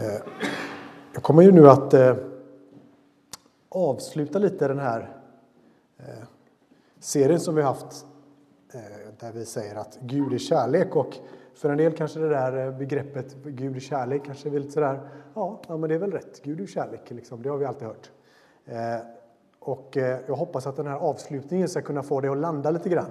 Eh, jag kommer ju nu att eh, avsluta lite den här eh, serien som vi har haft där vi säger att Gud är kärlek och för en del kanske det där begreppet Gud är kärlek kanske vill sådär, ja, ja men det är väl rätt, Gud är kärlek, liksom. det har vi alltid hört. Och jag hoppas att den här avslutningen ska kunna få det att landa lite grann.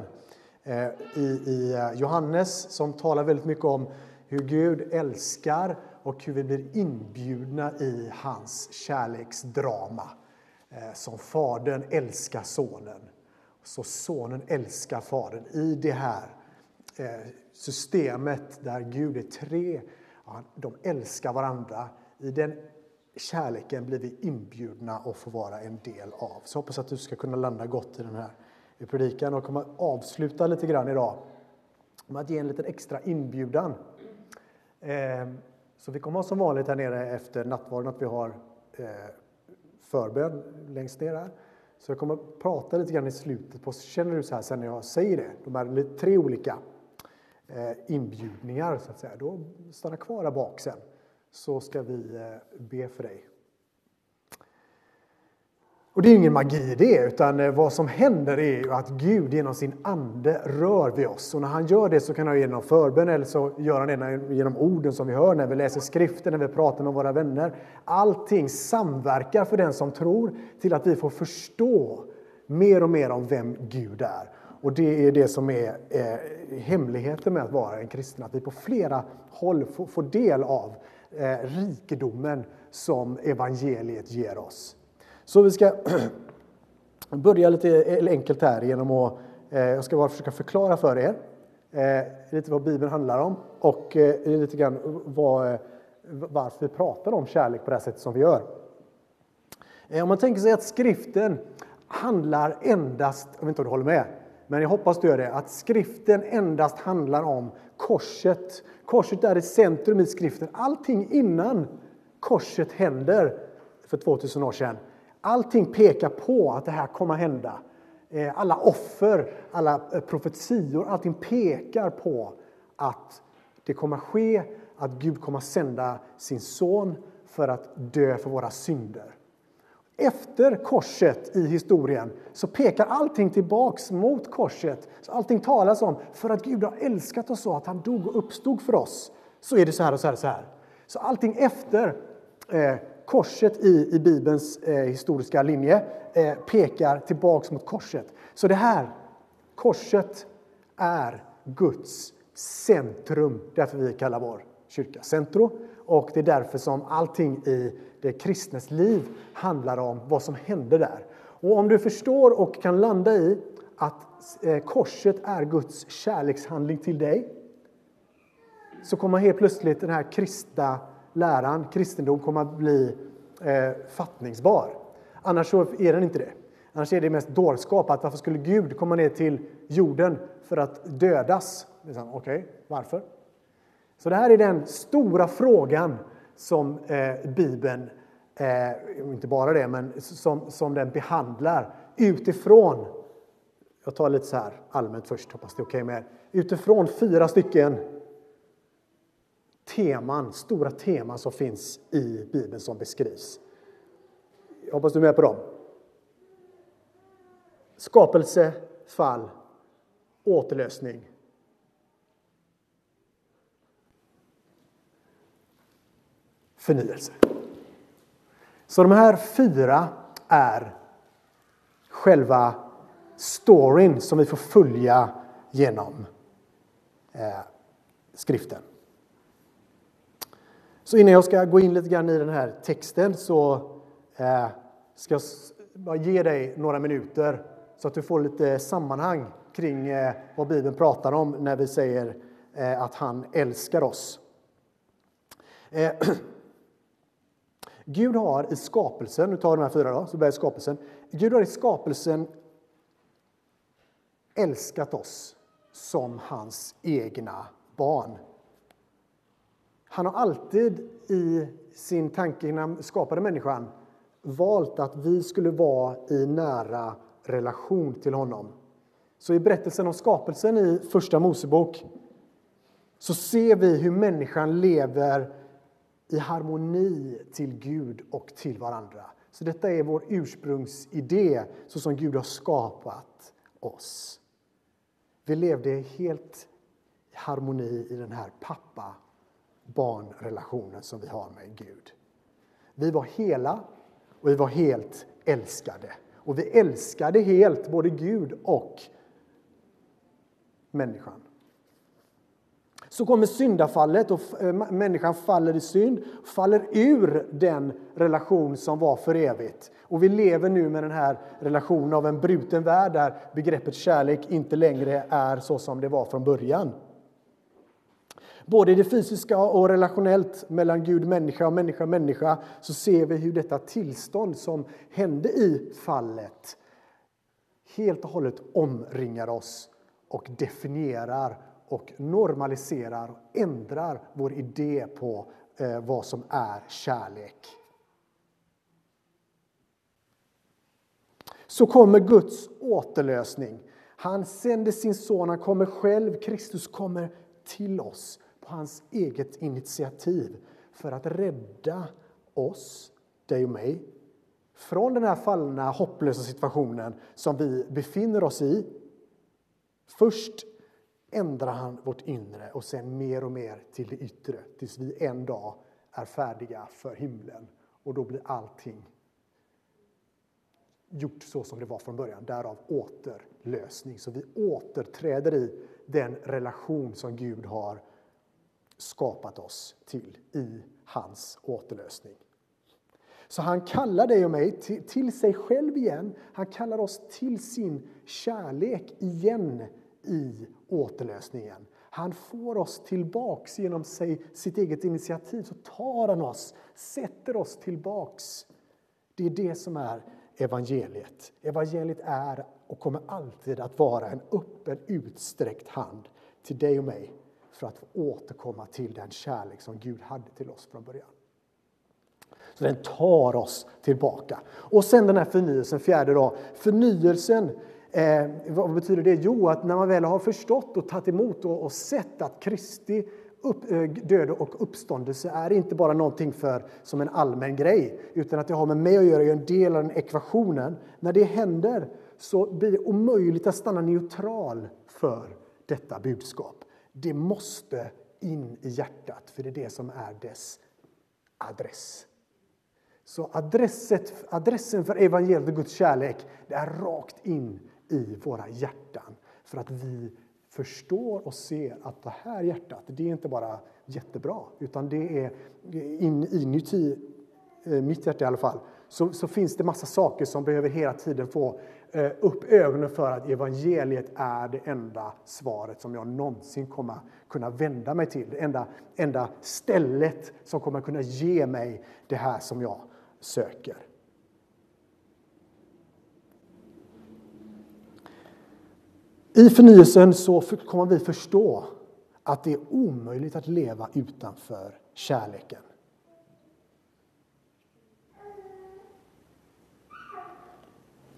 I, i Johannes som talar väldigt mycket om hur Gud älskar och hur vi blir inbjudna i hans kärleksdrama. Eh, som Fadern älskar Sonen, så Sonen älskar Fadern. I det här eh, systemet där Gud är tre, de älskar varandra. I den kärleken blir vi inbjudna och får vara en del av. Så jag hoppas att du ska kunna landa gott i den här predikan och kommer avsluta lite grann idag med att ge en liten extra inbjudan. Ehm, så vi kommer ha som vanligt här nere efter nattvarden att vi har eh, förbön längst ner här. Så jag kommer prata lite grann i slutet på, känner du så här sen när jag säger det, de här tre olika eh, inbjudningar så att säga, då stanna kvar där bak sen så ska vi eh, be för dig. Och det är ingen magi i det, utan eh, vad som händer är att Gud genom sin ande rör vid oss. Och när han gör det så kan han genom förbön eller så gör han det genom orden som vi hör när vi läser skriften, när vi pratar med våra vänner. Allting samverkar för den som tror till att vi får förstå mer och mer om vem Gud är. Och det är det som är eh, hemligheten med att vara en kristen, att vi på flera håll får, får del av eh, rikedomen som evangeliet ger oss. Så vi ska börja lite e-, enkelt här genom att eh, jag ska bara försöka förklara för er eh, lite vad Bibeln handlar om och eh, lite grann vad, varför vi pratar om kärlek på det här sättet som vi gör. Om man tänker sig att skriften handlar endast, jag vet inte om du håller med, men jag hoppas du gör det, att skriften endast handlar om korset. Korset är i centrum i skriften. Allting innan korset händer för 2000 år sedan Allting pekar på att det här kommer att hända. Eh, alla offer, alla eh, profetior, allting pekar på att det kommer att ske, att Gud kommer att sända sin son för att dö för våra synder. Efter korset i historien så pekar allting tillbaks mot korset. Så allting talas om för att Gud har älskat oss så att han dog och uppstod för oss. Så är det så här och så här och så här. Så allting efter eh, korset i, i Bibelns eh, historiska linje eh, pekar tillbaks mot korset. Så det här, korset, är Guds centrum. Därför vi kallar vår kyrka centro. Och det är därför som allting i det kristnes liv handlar om vad som hände där. Och om du förstår och kan landa i att eh, korset är Guds kärlekshandling till dig så kommer helt plötsligt den här kristna läran, kristendom, kommer att bli eh, fattningsbar. Annars så är den inte det. Annars är det mest dårskap. Att varför skulle Gud komma ner till jorden för att dödas? Okej, okay, varför? Så det här är den stora frågan som eh, Bibeln, eh, inte bara det, men som, som den behandlar utifrån, jag tar lite så här allmänt först, hoppas det är okej okay med er, utifrån fyra stycken teman, stora teman som finns i Bibeln som beskrivs. Jag hoppas du är med på dem. Skapelse, fall, återlösning. Förnyelse. Så de här fyra är själva storyn som vi får följa genom eh, skriften. Så innan jag ska gå in lite grann i den här texten så eh, ska jag bara ge dig några minuter så att du får lite sammanhang kring eh, vad Bibeln pratar om när vi säger eh, att han älskar oss. Gud har i skapelsen, nu tar vi de här fyra då, så börjar skapelsen. Gud har i skapelsen älskat oss som hans egna barn. Han har alltid i sin tanke innan han skapade människan valt att vi skulle vara i nära relation till honom. Så i berättelsen om skapelsen i Första Mosebok så ser vi hur människan lever i harmoni till Gud och till varandra. Så detta är vår ursprungsidé, så som Gud har skapat oss. Vi levde helt i harmoni i den här pappa barnrelationen som vi har med Gud. Vi var hela och vi var helt älskade. Och vi älskade helt både Gud och människan. Så kommer syndafallet och eh, människan faller i synd, faller ur den relation som var för evigt. Och vi lever nu med den här relationen av en bruten värld där begreppet kärlek inte längre är så som det var från början. Både i det fysiska och relationellt mellan Gud människa och människa människa så ser vi hur detta tillstånd som hände i fallet helt och hållet omringar oss och definierar och normaliserar och ändrar vår idé på eh, vad som är kärlek. Så kommer Guds återlösning. Han sänder sin son, han kommer själv, Kristus kommer till oss på hans eget initiativ för att rädda oss, dig och mig, från den här fallna, hopplösa situationen som vi befinner oss i. Först ändrar han vårt inre och sen mer och mer till det yttre tills vi en dag är färdiga för himlen. Och då blir allting gjort så som det var från början. Därav återlösning. Så vi återträder i den relation som Gud har skapat oss till i hans återlösning. Så han kallar dig och mig till, till sig själv igen. Han kallar oss till sin kärlek igen i återlösningen. Han får oss tillbaks genom sig, sitt eget initiativ. Så tar han oss, sätter oss tillbaks. Det är det som är evangeliet. Evangeliet är och kommer alltid att vara en öppen, utsträckt hand till dig och mig för att få återkomma till den kärlek som Gud hade till oss från början. Så den tar oss tillbaka. Och sen den här förnyelsen, fjärde då. Förnyelsen Eh, vad betyder det? Jo, att när man väl har förstått och tagit emot och, och sett att Kristi upp, eh, död och uppståndelse är inte bara någonting för, som en allmän grej, utan att det har med mig att göra, är en del av den ekvationen. När det händer så blir det omöjligt att stanna neutral för detta budskap. Det måste in i hjärtat, för det är det som är dess adress. Så adresset, adressen för evangeliet och Guds kärlek det är rakt in i våra hjärtan för att vi förstår och ser att det här hjärtat, det är inte bara jättebra, utan det är in, inuti eh, mitt hjärta i alla fall, så, så, finns det massa saker som behöver hela tiden få Eh, upp ögonen för att evangeliet är det enda svaret som jag någonsin kommer kunna vända mig till. Det enda, enda stället som kommer kunna ge mig det här som jag söker. I förnyelsen så kommer vi förstå att det är omöjligt att leva utanför kärleken.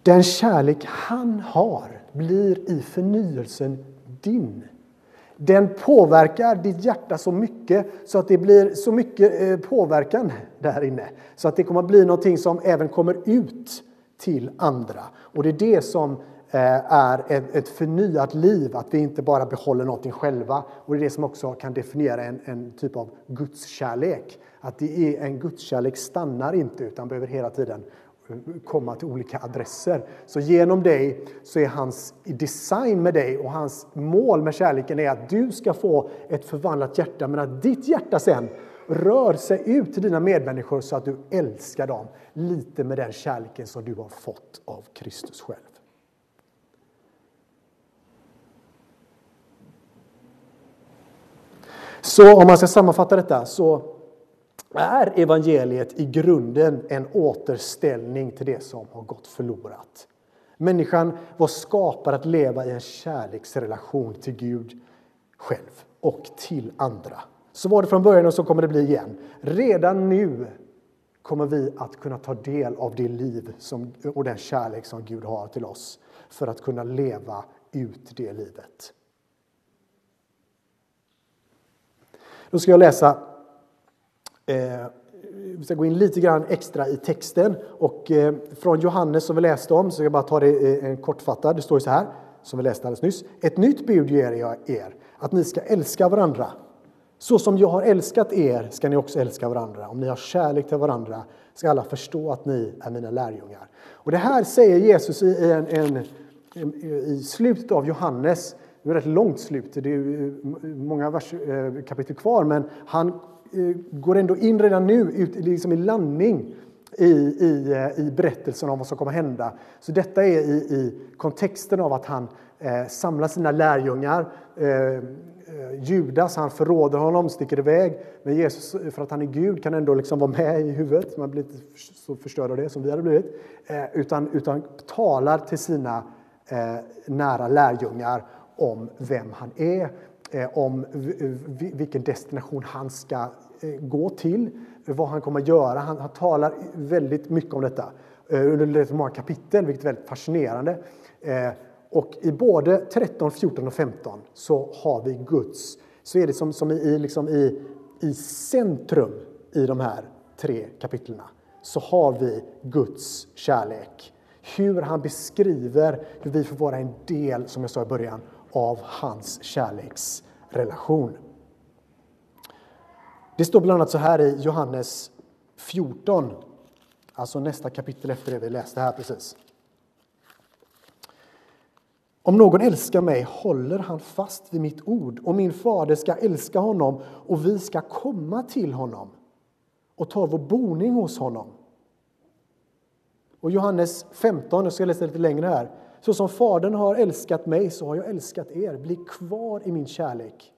Den kärlek han har blir i förnyelsen din. Den påverkar ditt hjärta så mycket så att det blir så mycket eh, påverkan där inne. Så att det kommer att bli någonting som även kommer ut till andra. Och det är det som eh, är ett förnyat liv, att vi inte bara behåller någonting själva. Och det är det som också kan definiera en, en typ av gudskärlek. Att det är en gudskärlek stannar inte utan behöver hela tiden komma till olika adresser. Så genom dig så är hans design med dig och hans mål med kärleken är att du ska få ett förvandlat hjärta men att ditt hjärta sen rör sig ut till dina medmänniskor så att du älskar dem lite med den kärleken som du har fått av Kristus själv. Så om man ska sammanfatta detta så är evangeliet i grunden en återställning till det som har gått förlorat. Människan var skapad att leva i en kärleksrelation till Gud själv och till andra. Så var det från början och så kommer det bli igen. Redan nu kommer vi att kunna ta del av det liv som, och den kärlek som Gud har till oss för att kunna leva ut det livet. Då ska jag läsa Eh, vi ska gå in lite grann extra i texten. Och eh, från Johannes som vi läste om, så jag bara ta det eh, en kortfattad. Det står så här, som vi läste alldeles nyss. Ett nytt bud ger jag er, att ni ska älska varandra. Så som jag har älskat er ska ni också älska varandra. Om ni har kärlek till varandra ska alla förstå att ni är mina lärjungar. Och det här säger Jesus i, en, en, i slutet av Johannes. Det är ett rätt långt slut, det är eh, många vers, eh, kapitel kvar, men han Eh, går ändå in redan nu ut liksom i landning i, i, eh, i berättelsen om vad som kommer att hända. Så detta är i, i kontexten av att han eh, samlar sina lärjungar. Eh, eh, Judas han förråder honom, sticker iväg. Men Jesus, för att han är Gud, kan ändå liksom vara med i huvudet. Man blir inte så förstörd av det som vi hade blivit. Eh, utan, utan talar till sina eh, nära lärjungar om vem han är, Eh, om vilken destination han ska eh, gå till, vad han kommer att göra. Han, han talar väldigt mycket om detta eh, under många kapitel, vilket är väldigt fascinerande. Och i både 13, 14 och 15 så har vi Guds, så är det som, som i, liksom i, i centrum i de här tre kapitlen så har vi Guds kärlek. Hur han beskriver hur vi får vara en del, som jag sa i början, av hans kärleksrelation. Det står bland annat så här i Johannes 14, alltså nästa kapitel efter det vi läste här precis. Om någon älskar mig håller han fast vid mitt ord och min fader ska älska honom och vi ska komma till honom och ta vår boning hos honom. Och Johannes 15, jag ska läsa lite längre här. Så som Fadern har älskat mig så har jag älskat er. Bli kvar i min kärlek.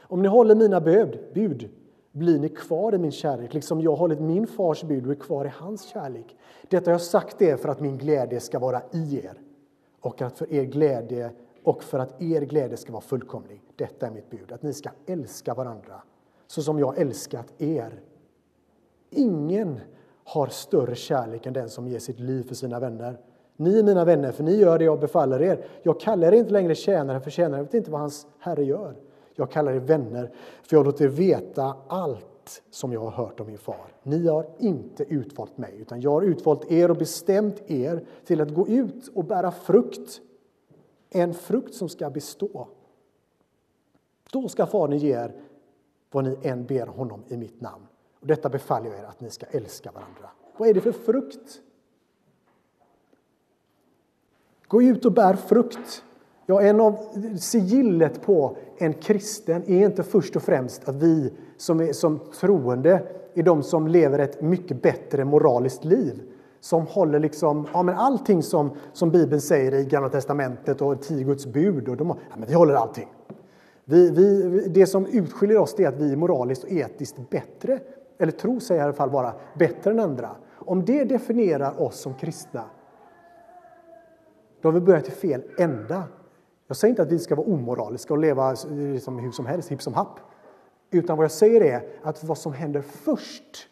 Om ni håller mina bud, bud blir ni kvar i min kärlek, liksom jag har hållit min fars bud och är kvar i hans kärlek. Detta har jag sagt er för att min glädje ska vara i er och att för er glädje och för att er glädje ska vara fullkomlig. Detta är mitt bud, att ni ska älska varandra så som jag älskat er. Ingen har större kärlek än den som ger sitt liv för sina vänner. Ni är mina vänner, för ni gör det jag befaller er. Jag kallar er inte längre tjänare, för tjänare vet inte vad hans herre gör. Jag kallar er vänner, för jag låter er veta allt som jag har hört om min far. Ni har inte utvalt mig, utan jag har utvalt er och bestämt er till att gå ut och bära frukt, en frukt som ska bestå. Då ska Fadern ge er vad ni än ber honom i mitt namn. Och detta befaller jag er att ni ska älska varandra. Vad är det för frukt? Gå ut och bär frukt. Ja, en av sigillet på en kristen är inte först och främst att vi som, är, som troende är de som lever ett mycket bättre moraliskt liv. Som håller liksom, ja, men allting som, som Bibeln säger i Gamla Testamentet och tio Guds bud. Och de, ja, men vi håller allting. Vi, vi, det som utskiljer oss är att vi är moraliskt och etiskt bättre, eller tror sig i alla fall vara bättre än andra. Om det definierar oss som kristna, då har vi börjat i fel ända. Jag säger inte att vi ska vara omoraliska och leva liksom hur som helst, hipp som happ. Utan vad jag säger är att vad som händer först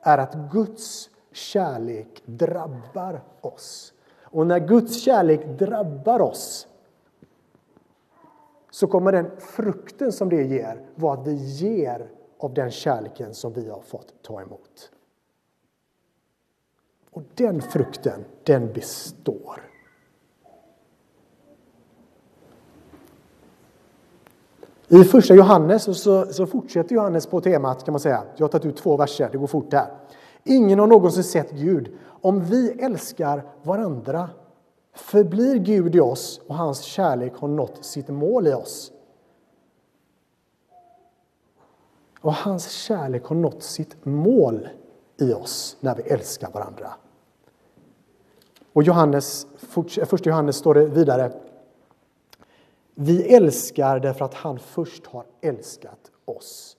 är att Guds kärlek drabbar oss. Och när Guds kärlek drabbar oss så kommer den frukten som det ger vara att vi ger av den kärleken som vi har fått ta emot. Och den frukten, den består. I första Johannes så, så fortsätter Johannes på temat kan man säga. Jag har tagit ut två verser, det går fort här. Ingen har någonsin sett Gud. Om vi älskar varandra förblir Gud i oss och hans kärlek har nått sitt mål i oss. Och hans kärlek har nått sitt mål i oss när vi älskar varandra. Och Johannes, första Johannes står det vidare vi älskar därför att han först har älskat oss.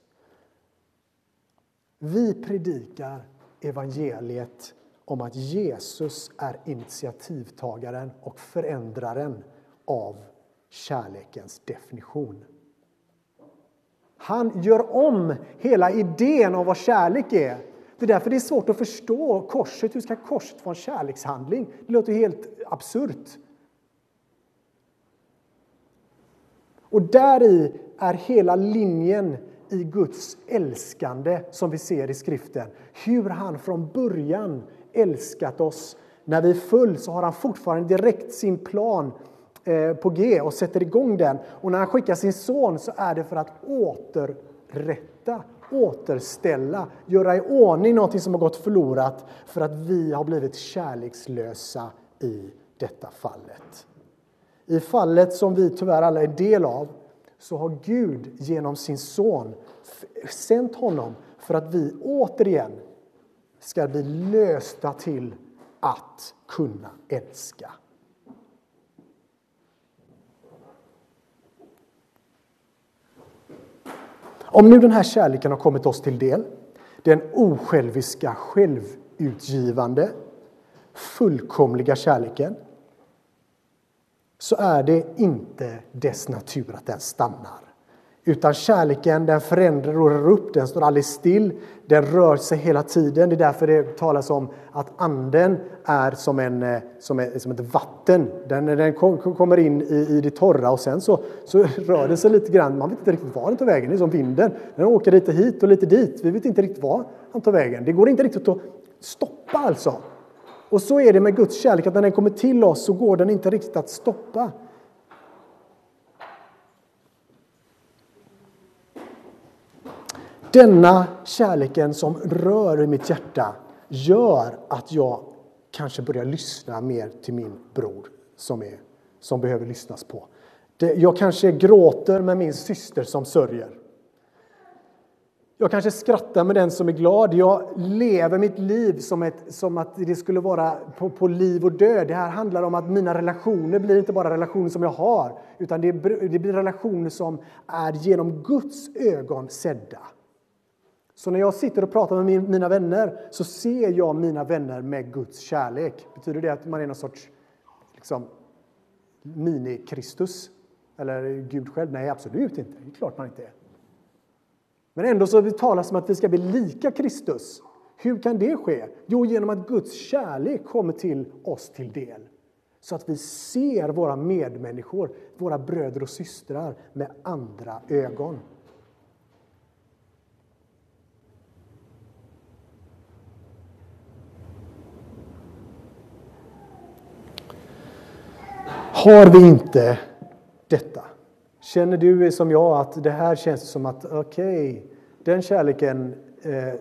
Vi predikar evangeliet om att Jesus är initiativtagaren och förändraren av kärlekens definition. Han gör om hela idén om vad kärlek är. Det är därför det är svårt att förstå korset. Hur ska korset vara en kärlekshandling? Det låter helt absurt. Och där i är hela linjen i Guds älskande som vi ser i skriften. Hur han från början älskat oss. När vi föll så har han fortfarande direkt sin plan eh, på G och sätter igång den. Och när han skickar sin son så är det för att återrätta, återställa, göra i ordning någonting som har gått förlorat för att vi har blivit kärlekslösa i detta fallet. I fallet som vi tyvärr alla är del av så har Gud genom sin son sänt honom för att vi återigen ska bli lösta till att kunna älska. Om nu den här kärleken har kommit oss till del, den osjälviska, självutgivande, fullkomliga kärleken, så är det inte dess natur att den stannar. Utan kärleken den förändrar och rör upp, den står aldrig still, den rör sig hela tiden. Det är därför det talas om att anden är som, en, eh, som, ett, som ett vatten. Den, den kommer in i, i det torra och sen så, så rör den sig lite grann. Man vet inte riktigt var den tar vägen. Det är som vinden. Den åker lite hit och lite dit. Vi vet inte riktigt var han tar vägen. Det går inte riktigt att stoppa alltså. Och så är det med Guds kärlek, att när den kommer till oss så går den inte riktigt att stoppa. Denna kärleken som rör i mitt hjärta gör att jag kanske börjar lyssna mer till min bror som, är, som behöver lyssnas på. Jag kanske gråter med min syster som sörjer. Jag kanske skrattar med den som är glad. Jag lever mitt liv som, ett, som att det skulle vara på, på, liv och död. Det här handlar om att mina relationer blir inte bara relationer som jag har, utan det, det blir relationer som är genom Guds ögon sedda. Så när jag sitter och pratar med mina vänner så ser jag mina vänner med Guds kärlek. Betyder det att man är någon sorts liksom, mini-Kristus? Eller Gud själv? Nej, absolut inte. Det är klart man inte är. Men ändå så talas det om att vi ska bli lika Kristus. Hur kan det ske? Jo, genom att Guds kärlek kommer till oss till del. Så att vi ser våra medmänniskor, våra bröder och systrar med andra ögon. Har vi inte detta Känner du som jag att det här känns som att okej, okay, den kärleken eh,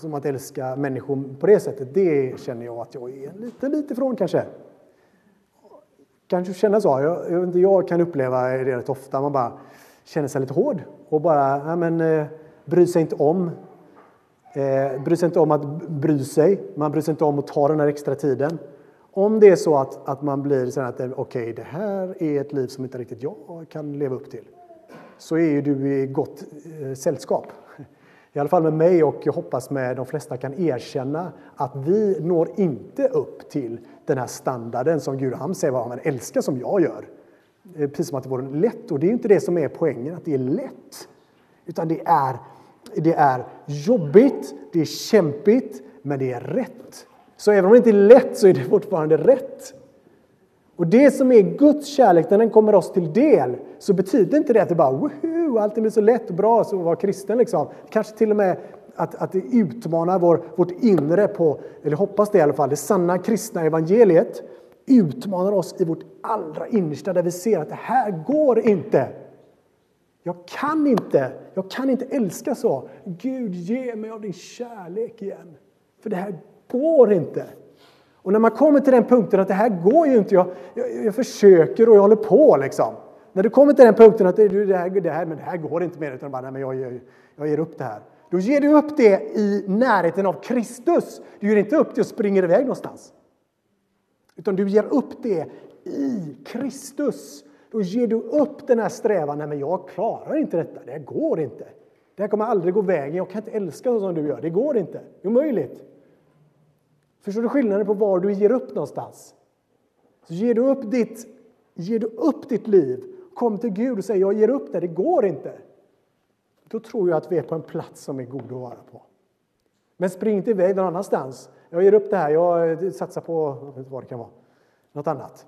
som att älska människor på det sättet, det känner jag att jag är en liten bit ifrån kanske. Kanske känna så. Jag, jag, jag kan uppleva det rätt ofta. Man bara känner sig lite hård och bara ja, men, eh, bryr sig inte om. Eh, bryr sig inte om att bry sig. Man bryr sig inte om att ta den här extra tiden. Om det är så att, att man blir så att okej, okay, det här är ett liv som inte riktigt jag kan leva upp till, så är ju du i gott eh, sällskap. I alla fall med mig och jag hoppas med de flesta kan erkänna att vi når inte upp till den här standarden som Gud han säger vad han älskar som jag gör. Eh, precis som att det vore lätt. Och det är inte det som är poängen, att det är lätt. Utan det är, det är jobbigt, det är kämpigt, men det är rätt. Så även om det inte är lätt så är det fortfarande rätt. Och det som är Guds kärlek, när den kommer oss till del, så betyder inte det att det bara woho, allting blir så lätt och bra att vara kristen. Liksom. Kanske till och med att, att det utmanar vår, vårt inre på, eller hoppas det i alla fall, det sanna kristna evangeliet utmanar oss i vårt allra innersta där vi ser att det här går inte. Jag kan inte, jag kan inte älska så. Gud, ge mig av din kärlek igen. För det här går inte. Och när man kommer till den punkten att det här går ju inte, jag, jag, jag försöker och jag håller på liksom. När du kommer till den punkten att det, här, det, här, men det här går inte mer, utan bara, nej, men jag, jag, jag ger upp det här. Då ger du upp det i närheten av Kristus. Du ger inte upp det och springer iväg någonstans. Utan du ger upp det i Kristus. Då ger du upp den här strävan, nej men jag klarar inte detta, det här går inte. Det här kommer aldrig gå vägen, jag kan inte älska så som du gör, det går inte, det är omöjligt. Förstår du skillnaden på var du ger upp någonstans? Så ger du upp ditt, ger du upp ditt liv, kom till Gud och säger jag ger upp det, det går inte. Då tror jag att vi är på en plats som är god att vara på. Men spring inte iväg någon annanstans. Jag ger upp det här, jag eh, satsar på jag vet vad det kan vara, något annat.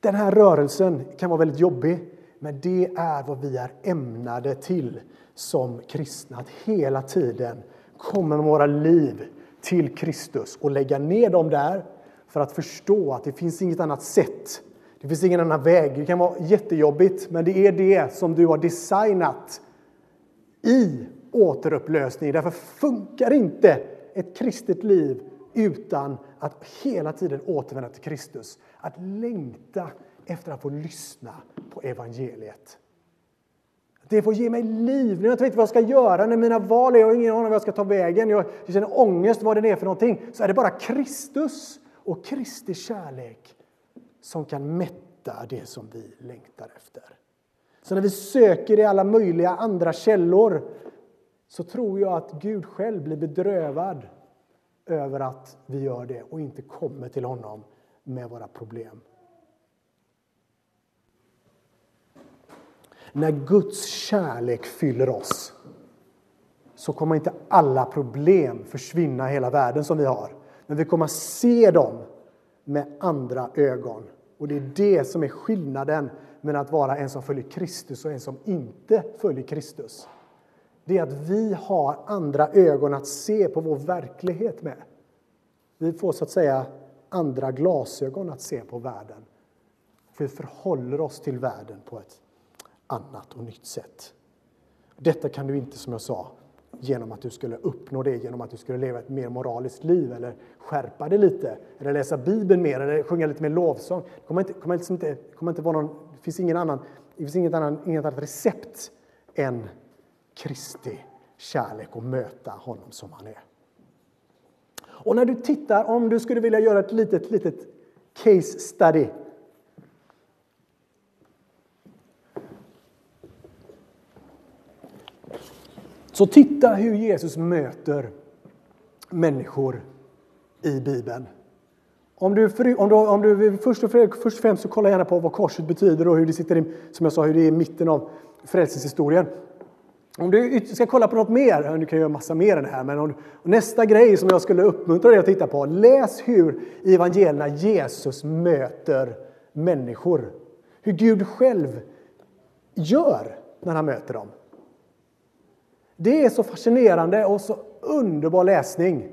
Den här rörelsen kan vara väldigt jobbig. Men det är vad vi är ämnade till som kristna. Att hela tiden komma med våra liv till Kristus och lägga ner dem där för att förstå att det finns inget annat sätt. Det finns ingen annan väg. Det kan vara jättejobbigt, men det är det som du har designat i återupplösning. Därför funkar inte ett kristet liv utan att hela tiden återvända till Kristus. Att längta efter att få lyssna på evangeliet. Det får ge mig liv. När jag inte vet vad jag ska göra, när mina val är, jag har ingen aning om vad jag ska ta vägen, jag känner ångest vad det är för någonting, så är det bara Kristus och Kristi kärlek som kan mätta det som vi längtar efter. Så när vi söker i alla möjliga andra källor så tror jag att Gud själv blir bedrövad över att vi gör det och inte kommer till honom med våra problem. När Guds kärlek fyller oss så kommer inte alla problem försvinna i hela världen som vi har. Men vi kommer se dem med andra ögon. Och det är det som är skillnaden mellan att vara en som följer Kristus och en som inte följer Kristus. Det är att vi har andra ögon att se på vår verklighet med. Vi får så att säga andra glasögon att se på världen. Vi förhåller oss till världen på ett annat och nytt sätt. Detta kan du inte, som jag sa, genom att du skulle uppnå det genom att du skulle leva ett mer moraliskt liv eller skärpa dig lite eller läsa Bibeln mer eller sjunga lite mer lovsång. Det kommer inte, kommer liksom inte, kommer inte vara någon, det finns ingen annan, det finns inget, annan, inget annat recept än Kristi kärlek och möta honom som han är. Och när du tittar, om du skulle vilja göra ett litet, litet case study Så titta hur Jesus möter människor i Bibeln. Om du, om du, om du först, och först och främst så kolla gärna på vad korset betyder och hur det sitter i, som jag sa, hur det är i mitten av frälsningshistorien. Om du ska kolla på något mer, du kan göra massa mer än det här, men om, nästa grej som jag skulle uppmuntra dig att titta på, läs hur i evangelierna Jesus möter människor. Hur Gud själv gör när han möter dem. Det är så fascinerande och så underbar läsning.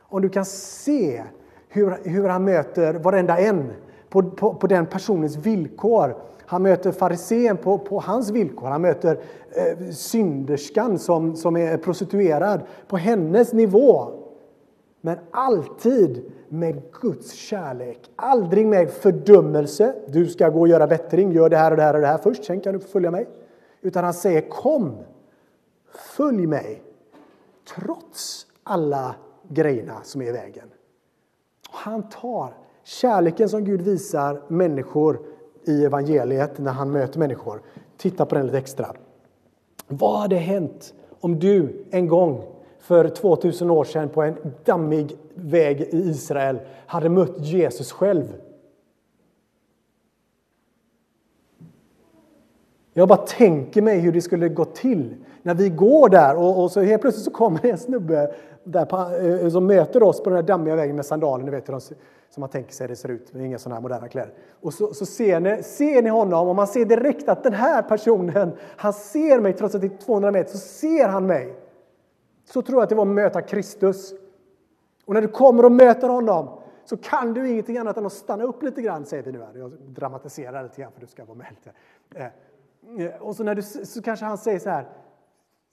Om du kan se hur, hur han möter varenda en på, på, på den personens villkor. Han möter farisén på, på hans villkor. Han möter eh, synderskan som, som är prostituerad på hennes nivå. Men alltid med Guds kärlek. Aldrig med fördömelse. Du ska gå och göra bättring. Gör det här och det här och det här först, sen kan du följa mig. Utan han säger kom. Följ mig, trots alla grejerna som är i vägen. Han tar kärleken som Gud visar människor i evangeliet när han möter människor. Titta på den lite extra. Vad hade hänt om du en gång för 2000 år sedan på en dammig väg i Israel hade mött Jesus själv? Jag bara tänker mig hur det skulle gå till när vi går där och, och så helt plötsligt så kommer en snubbe där på, eh, som möter oss på den där dammiga vägen med sandaler, ni vet hur de, som man tänker sig det ser ut, med inga sådana här moderna kläder. Och så, så, ser, ni, ser ni honom och man ser direkt att den här personen, han ser mig trots att det är 200 meter, så ser han mig. Så tror jag att det var att möta Kristus. Och när du kommer och möter honom så kan du ingenting annat än att stanna upp lite grann, säger vi nu. Här. Jag dramatiserar lite grann för att du ska vara med lite. Eh, Eh, och så, när du, så kanske han säger så här,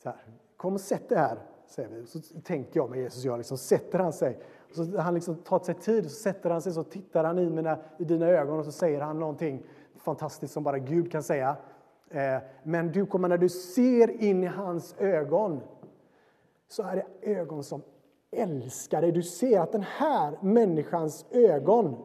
så här, kom och sätt dig här, säger vi. Så tänker jag med Jesus jag liksom, sätter han sig. Och så han liksom tar sig tid, så sätter han sig, så tittar han i, mina, i dina ögon och så säger han någonting fantastiskt som bara Gud kan säga. Eh, men du kommer, när du ser in i hans ögon, så är det ögon som älskar dig. Du ser att den här människans ögon,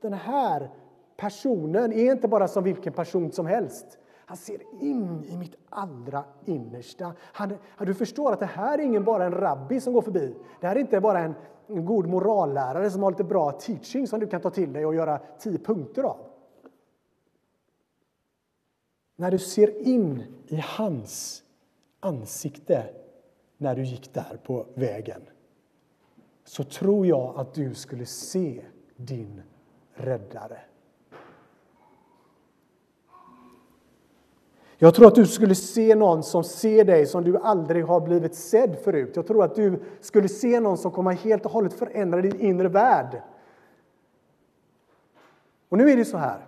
den här personen är inte bara som vilken person som helst. Han ser in i mitt allra innersta. Han, du förstår att det här är ingen bara en rabbi som går förbi. Det här är inte bara en, en god morallärare som har lite bra teaching som du kan ta till dig och göra tio punkter av. När du ser in i hans ansikte när du gick där på vägen så tror jag att du skulle se din räddare. Jag tror att du skulle se någon som ser dig som du aldrig har blivit sedd förut. Jag tror att du skulle se någon som kommer helt och hållet förändra din inre värld. Och nu är det så här.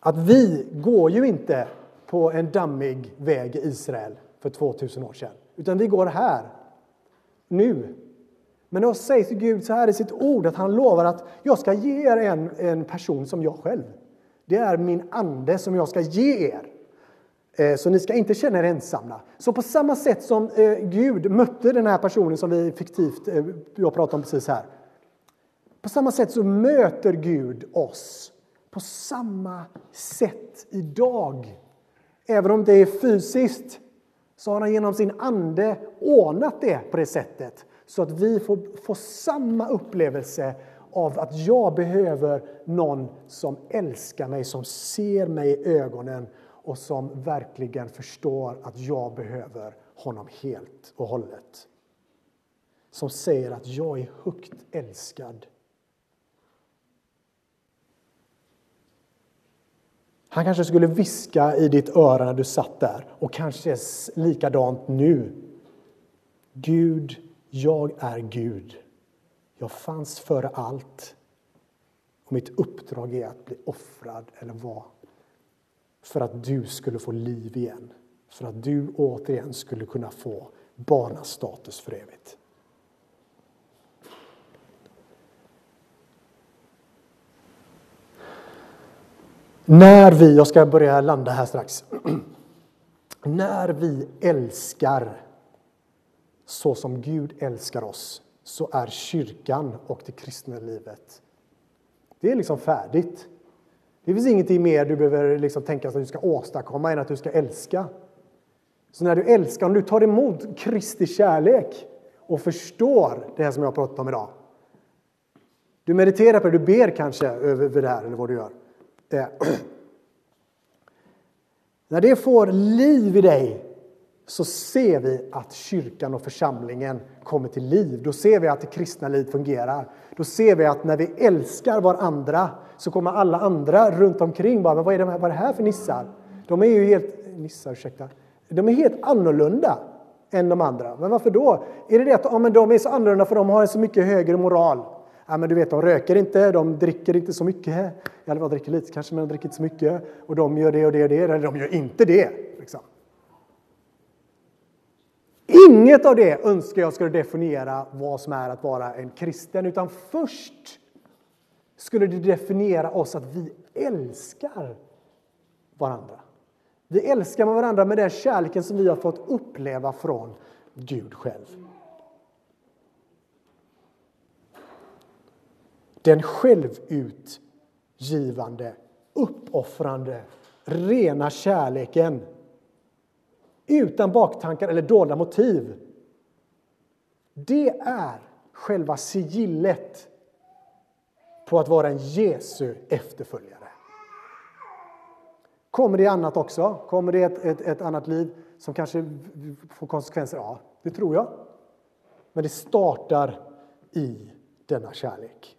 Att vi går ju inte på en dammig väg i Israel för 2000 år sedan. Utan vi går här, nu. Men då säger Gud så här i sitt ord att han lovar att jag ska ge er en, en person som jag själv. Det är min ande som jag ska ge er. Eh, så ni ska inte känna er ensamma. Så på samma sätt som eh, Gud mötte den här personen som vi fiktivt, eh, jag pratade om precis här. På samma sätt så möter Gud oss på samma sätt idag. Även om det är fysiskt så har han genom sin ande ordnat det på det sättet så att vi får, får samma upplevelse av att jag behöver någon som älskar mig, som ser mig i ögonen och som verkligen förstår att jag behöver honom helt och hållet. Som säger att jag är högt älskad. Han kanske skulle viska i ditt öra när du satt där och kanske likadant nu. Gud, jag är Gud. Jag fanns före allt. Och mitt uppdrag är att bli offrad eller vad? För att du skulle få liv igen. För att du återigen skulle kunna få barnastatus för evigt. När vi, jag ska börja landa här strax. När vi älskar så som Gud älskar oss så är kyrkan och det kristna livet, det är liksom färdigt. Det finns ingenting mer du behöver liksom tänka att du ska åstadkomma än att du ska älska. Så när du älskar, om du tar emot Kristi kärlek och förstår det här som jag har pratat om idag. Du mediterar på det, du ber kanske över det här eller vad du gör. Eh, när det får liv i dig så ser vi att kyrkan och församlingen kommer till liv. Då ser vi att det kristna livet fungerar. Då ser vi att när vi älskar varandra så kommer alla andra runt omkring bara, men vad är det, vad är det här för nissar? De är ju helt, nissar, ursäkta, de är helt annorlunda än de andra. Men varför då? Är det det att ja, men de är så annorlunda för de har en så mycket högre moral? Ja, men du vet, de röker inte, de dricker inte så mycket. Eller de dricker lite kanske, men de dricker inte så mycket. Och de gör det och det och det, eller de gör inte det. Liksom. Inget av det önskar jag skulle definiera vad som är att vara en kristen, utan först skulle det definiera oss att vi älskar varandra. Vi älskar varandra med den kärleken som vi har fått uppleva från Gud själv. Den självutgivande, uppoffrande, rena kärleken utan baktankar eller dolda motiv. Det är själva sigillet på att vara en Jesu efterföljare. Kommer det annat också? Kommer det ett, ett, ett, annat liv som kanske får konsekvenser? Ja, det tror jag. Men det startar i denna kärlek.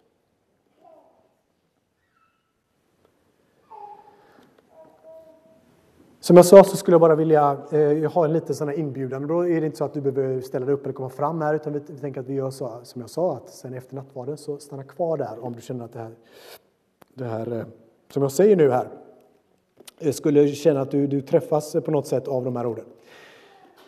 Som jag sa så skulle jag bara vilja eh, ha en liten sån inbjudan. Och då är det inte så att du behöver ställa dig upp eller komma fram här utan vi, vi tänker att vi gör så som jag sa att sen efter nattvarden så stanna kvar där om du känner att det här, det här eh, som jag säger nu här eh, skulle känna att du, du träffas på något sätt av de här orden.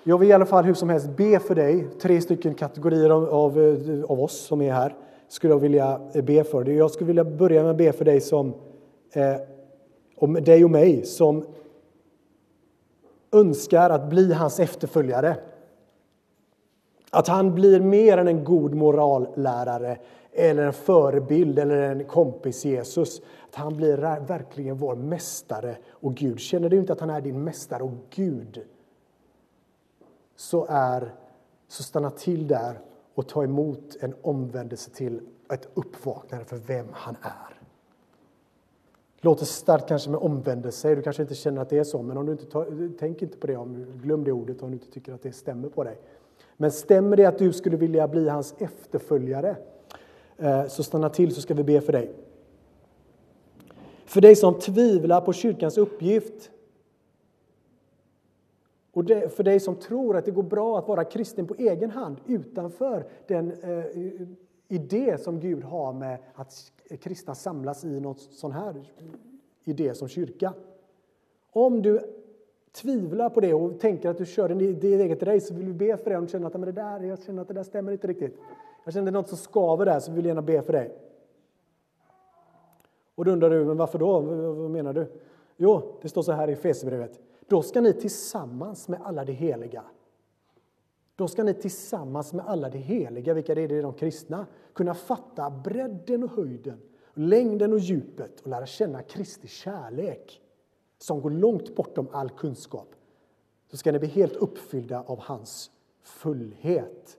Jag vill i alla fall hur som helst be för dig, tre stycken kategorier av, av, eh, av oss som är här skulle jag vilja eh, be för dig. Jag skulle vilja börja med att be för dig som eh, om dig och mig som önskar att bli hans efterföljare. Att han blir mer än en god morallärare eller en förebild eller en kompis Jesus. Att han blir verkligen vår mästare och Gud. Känner du inte att han är din mästare och Gud så, är, så stanna till där och ta emot en omvändelse till ett uppvaknande för vem han är. Låter starkt kanske med omvändelse. Du kanske inte känner att det är så, men om du inte tar, tänk inte på det. Om, glöm det ordet om du inte tycker att det stämmer på dig. Men stämmer det att du skulle vilja bli hans efterföljare, eh, så stanna till så ska vi be för dig. För dig som tvivlar på kyrkans uppgift och det, för dig som tror att det går bra att vara kristen på egen hand utanför den eh, idé som Gud har med att kristna samlas i något sån här idé som kyrka. Om du tvivlar på det och tänker att du kör ditt eget race så vill vi be för dig. Om du känner att det där, jag känner att det där stämmer inte riktigt. Jag känner att det är något som skaver där så vill jag gärna be för dig. Och då undrar du, men varför då? Vad menar du? Jo, det står så här i Efesierbrevet. Då ska ni tillsammans med alla de heliga då ska ni tillsammans med alla de heliga, vilka det är, det är de kristna, kunna fatta bredden och höjden, längden och djupet och lära känna Kristi kärlek som går långt bortom all kunskap. Så ska ni bli helt uppfyllda av hans fullhet.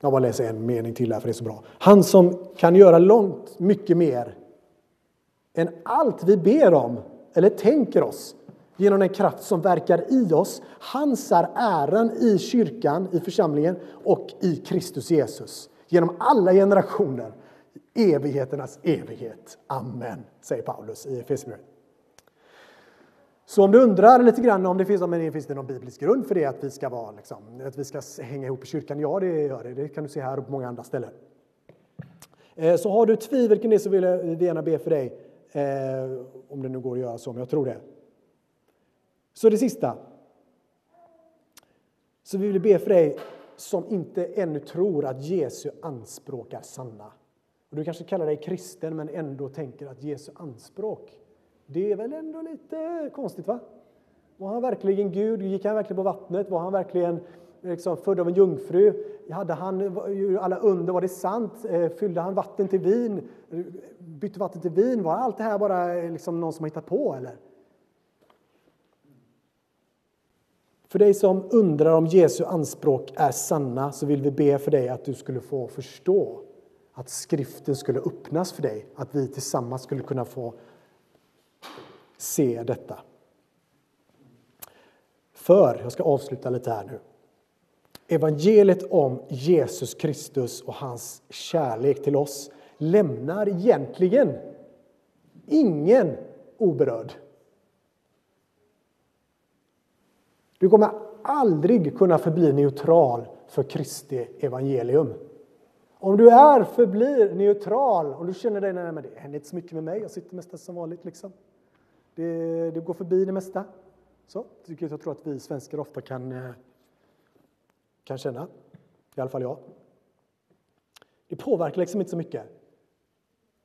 Jag bara läser en mening till här för det är så bra. Han som kan göra långt mycket mer än allt vi ber om eller tänker oss genom den kraft som verkar i oss. Hans är äran i kyrkan, i församlingen och i Kristus Jesus genom alla generationer, evigheternas evighet. Amen, säger Paulus i Efesierbrevet. Så om du undrar lite grann om det finns, om det finns någon biblisk grund för det att vi ska vara liksom, att vi ska hänga ihop i kyrkan? Ja, det gör det. Det kan du se här och på många andra ställen. Eh, så har du tvivel kring det så vill jag gärna be för dig, eh, om det nu går att göra så, men jag tror det. Så det sista. Så vi vill be för dig som inte ännu tror att Jesu anspråk är sanna. Och du kanske kallar dig kristen men ändå tänker att Jesu anspråk, det är väl ändå lite konstigt va? Var han verkligen Gud? Gick han verkligen på vattnet? Var han verkligen liksom född av en jungfru? Hade han alla under? Var det sant? Eh, fyllde han vatten till vin? Bytte vatten till vin? Var allt det här bara liksom någon som har hittat på eller? För dig som undrar om Jesu anspråk är sanna så vill vi be för dig att du skulle få förstå att skriften skulle öppnas för dig, att vi tillsammans skulle kunna få se detta. För, jag ska avsluta lite här nu. Evangeliet om Jesus Kristus och hans kärlek till oss lämnar egentligen ingen oberörd. Du kommer aldrig kunna förbli neutral för Kristi evangelium. Om du är förblir neutral, om du känner dig, nej men det händer inte så mycket med mig, jag sitter mest som vanligt liksom. Det, det går förbi det mesta. Så, vilket jag tror att vi svenskar ofta kan, eh, kan känna. I alla fall jag. Det påverkar liksom inte så mycket.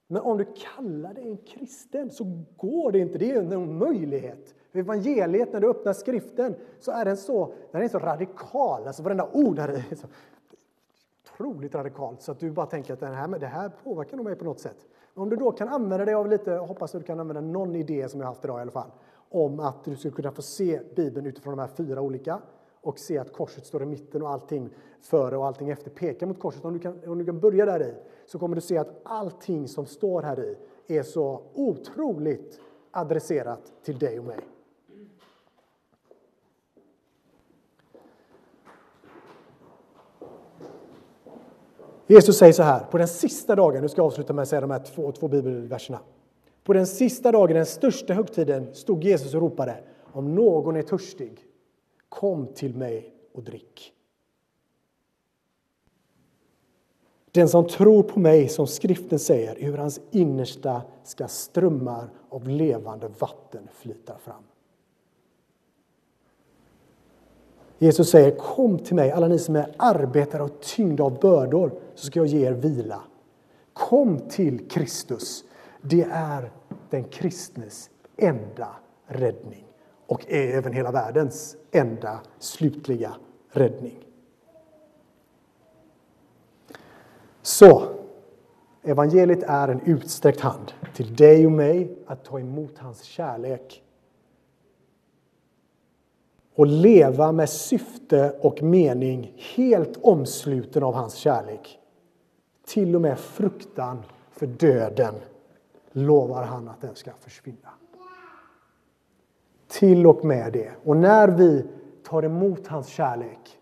Men om du kallar dig en kristen så går det inte. Det är en möjlighet. Evangeliet, när du öppnar skriften, så är den så, den är så radikal. Alltså varenda ord här är så otroligt radikalt så att du bara tänker att det här, det här påverkar nog mig på något sätt. Om du då kan använda dig av lite, hoppas att du kan använda någon idé som jag haft idag i alla fall, om att du skulle kunna få se Bibeln utifrån de här fyra olika och se att korset står i mitten och allting före och allting efter pekar mot korset. Om du kan, om du kan börja där i så kommer du se att allting som står här i är så otroligt adresserat till dig och mig. Jesus säger så här, på den sista dagen, nu ska jag avsluta med att säga de här två, två bibelverserna. På den sista dagen, den största högtiden, stod Jesus och ropade om någon är törstig, kom till mig och drick. Den som tror på mig, som skriften säger, ur hans innersta ska strömmar av levande vatten flyta fram. Jesus säger kom till mig, alla ni som är arbetare och tyngda av bördor, så ska jag ge er vila. Kom till Kristus. Det är den kristnes enda räddning och är även hela världens enda slutliga räddning. Så, evangeliet är en utsträckt hand till dig och mig att ta emot hans kärlek och leva med syfte och mening helt omsluten av hans kärlek. Till och med fruktan för döden lovar han att den ska försvinna. Till och med det. Och när vi tar emot hans kärlek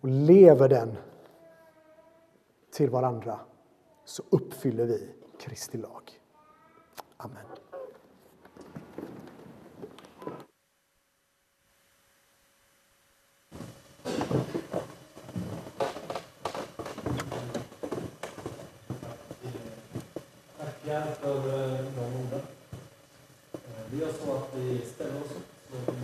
och lever den till varandra så uppfyller vi Kristi lag. Amen. Tack för eh, de orden. Eh, vi gör så att vi ställer oss upp.